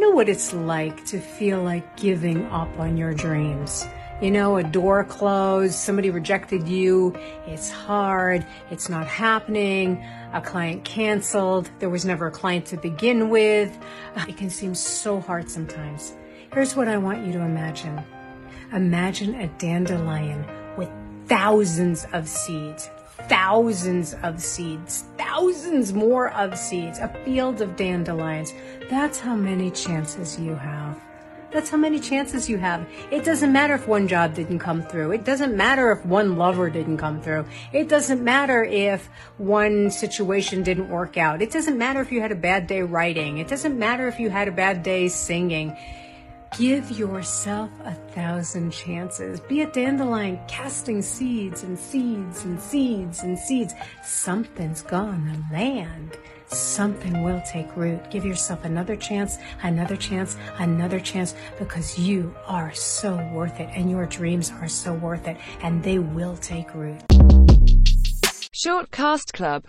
know what it's like to feel like giving up on your dreams. You know, a door closed, somebody rejected you, it's hard, it's not happening, a client canceled, there was never a client to begin with. It can seem so hard sometimes. Here's what I want you to imagine. Imagine a dandelion with thousands of seeds, thousands of seeds, thousands more of seeds, a field of dandelions. That's how many chances you have. That's how many chances you have. It doesn't matter if one job didn't come through. It doesn't matter if one lover didn't come through. It doesn't matter if one situation didn't work out. It doesn't matter if you had a bad day writing. It doesn't matter if you had a bad day singing. Give yourself a thousand chances. Be a dandelion casting seeds and seeds and seeds and seeds. Something's gonna land. Something will take root. Give yourself another chance, another chance, another chance because you are so worth it and your dreams are so worth it and they will take root. Shortcast Club